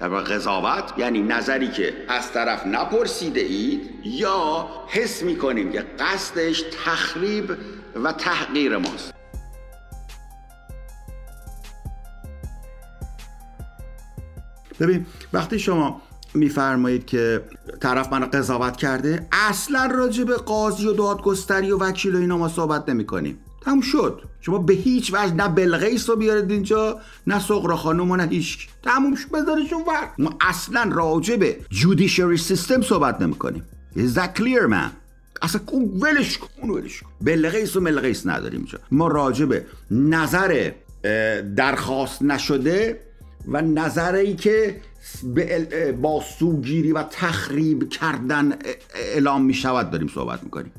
در قضاوت یعنی نظری که از طرف نپرسیده اید یا حس می‌کنیم که قصدش تخریب و تحقیر ماست. ببین وقتی شما میفرمایید که طرف منو قضاوت کرده اصلا راجع به قاضی و دادگستری و وکیل و اینا ما صحبت نمی کنیم تموم شد. شما به هیچ وجه نه بلغیس رو بیارید اینجا نه سقرا خانم و نه هیچ. تموم شد بذارشون ما اصلا راجع به جودیشری سیستم صحبت نمی کنیم Is that clear man? اصلا کن ولش کن ولش کن. بلغیس و ملغیس نداریم اینجا. ما راجع به نظر درخواست نشده و نظری که با سوگیری و تخریب کردن اعلام می شود داریم صحبت می‌کنیم.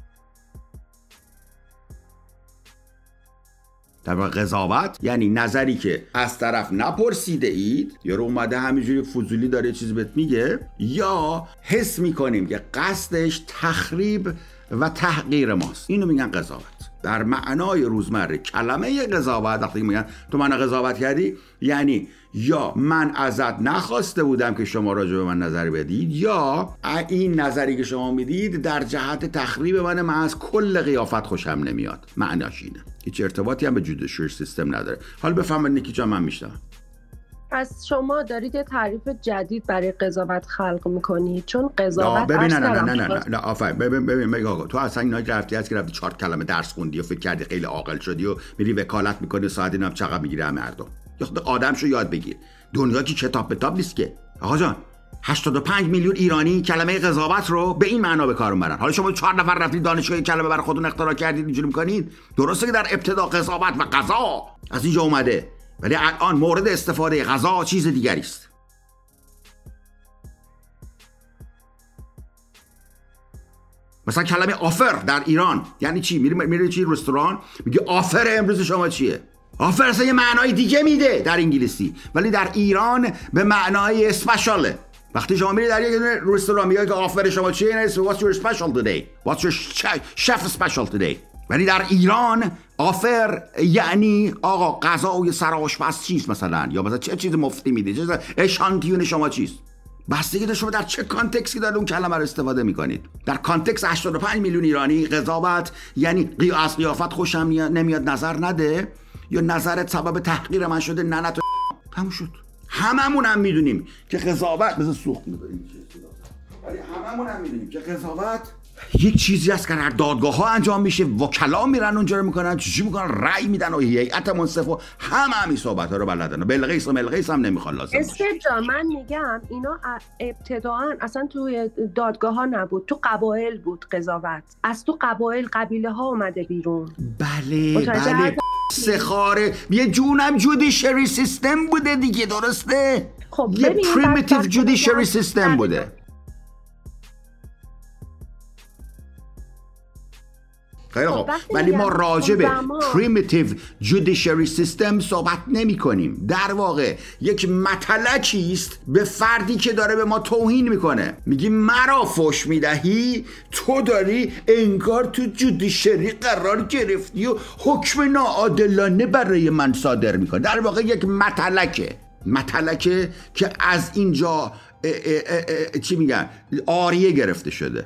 در واقع قضاوت یعنی نظری که از طرف نپرسیده اید یا رو اومده همینجوری فضولی داره چیزی بهت میگه یا حس می‌کنیم که قصدش تخریب و تحقیر ماست. اینو میگن قضاوت. در معنای روزمره. کلمه قضاوت وقتی میگن تو من قضاوت کردی؟ یعنی یا من ازت نخواسته بودم که شما راجع به من نظر بدید یا این نظری که شما می‌دید در جهت تخریب من من از کل قیافت خوشم نمیاد. معناش اینه. هیچ ارتباطی هم به جودیشری سیستم نداره. حالا بفهمید نیکی جان من میشتم پس شما دارید یه تعریف جدید برای قضاوت خلق می‌کنید چون قضاوت ببین نه نه نه نه نه نه آفرین. ببین ببین بگو آقا تو اصلا اینا رفتی هست که رفتی چهار کلمه درس خوندی و فکر کردی خیلی عاقل شدی و میری وکالت می‌کنی ساعت اینم چقدر می‌گیره مردم. آدم شو یاد بگیر. دنیا که کتاب کتاب نیست که. آقا جان 85 میلیون ایرانی کلمه قضاوت رو به این معنا به کار می‌برن حالا شما چهار نفر رفتید دانشگاه کلمه برای خودتون اختراع کردید اینجوری می‌کنید؟ درسته که در ابتدا قضاوت و قضا از اینجا اومده. ولی الان مورد استفاده غذا چیز دیگری است. مثلا کلمه آفر در ایران یعنی چی؟ میری میری چی؟ رستوران؟ میگه آفر امروز شما چیه؟ آفر اصلا یه معنای دیگه میده در انگلیسی. ولی در ایران به معنای اسپشاله وقتی شما میری در یک رستوران میگه که آفر شما چیه؟ What's your special today? What's your chef special today? ولی در ایران offer یعنی آقا غذا سر آشپز چیست مثلا؟ یا مثلا چه چیز مفتی میده چه اشانتیون شما چیست؟ بستگی شما در چه context ی داره اون کلمه رو استفاده می‌کنید؟ در context 85 میلیون ایرانی قضاوت یعنی از قیافت خوشم نمیاد نظر نده. یا نظرت سبب تحقیر من شده نه نه تموم شد. هممون هم می‌دونیم که قضاوت مثل سوخت می‌دونیم ولی هممون هم می‌دونیم که قضاوت یک چیزی است که در دادگاه ها انجام میشه وکلا میرن اونجا رو می‌کنن چی می‌کنن؟ رأی میدن و هیئت منصف و همه همین صحبت ها رو بلدن بلغیس و ملغیس هم نمی‌خواد لازم باشه. من میگم اینا ابتداعا اصلا توی دادگاه ها نبود تو قبایل بود قضاوت. از تو قبایل قبیله ها اومده بیرون. بله بله. سخاره. یه جونم جودیشری سیستم بوده دیگه درسته؟ خب یه پریمیتیو جودیشری سیستم بوده. خیلی خب ولی ما راجع به پریمیتیو جودیشری سیستم صحبت نمی کنیم. در واقع یک متلکی است به فردی که داره به ما توهین می‌کنه. میگی مرا فش می‌دهی؟ تو داری انگار تو جودیشری قرار گرفتی و حکم ناعادلانه برای من صادر می‌کنه در واقع یک متلکه متلکه که از اینجا چی میگن؟ آریه گرفته شده.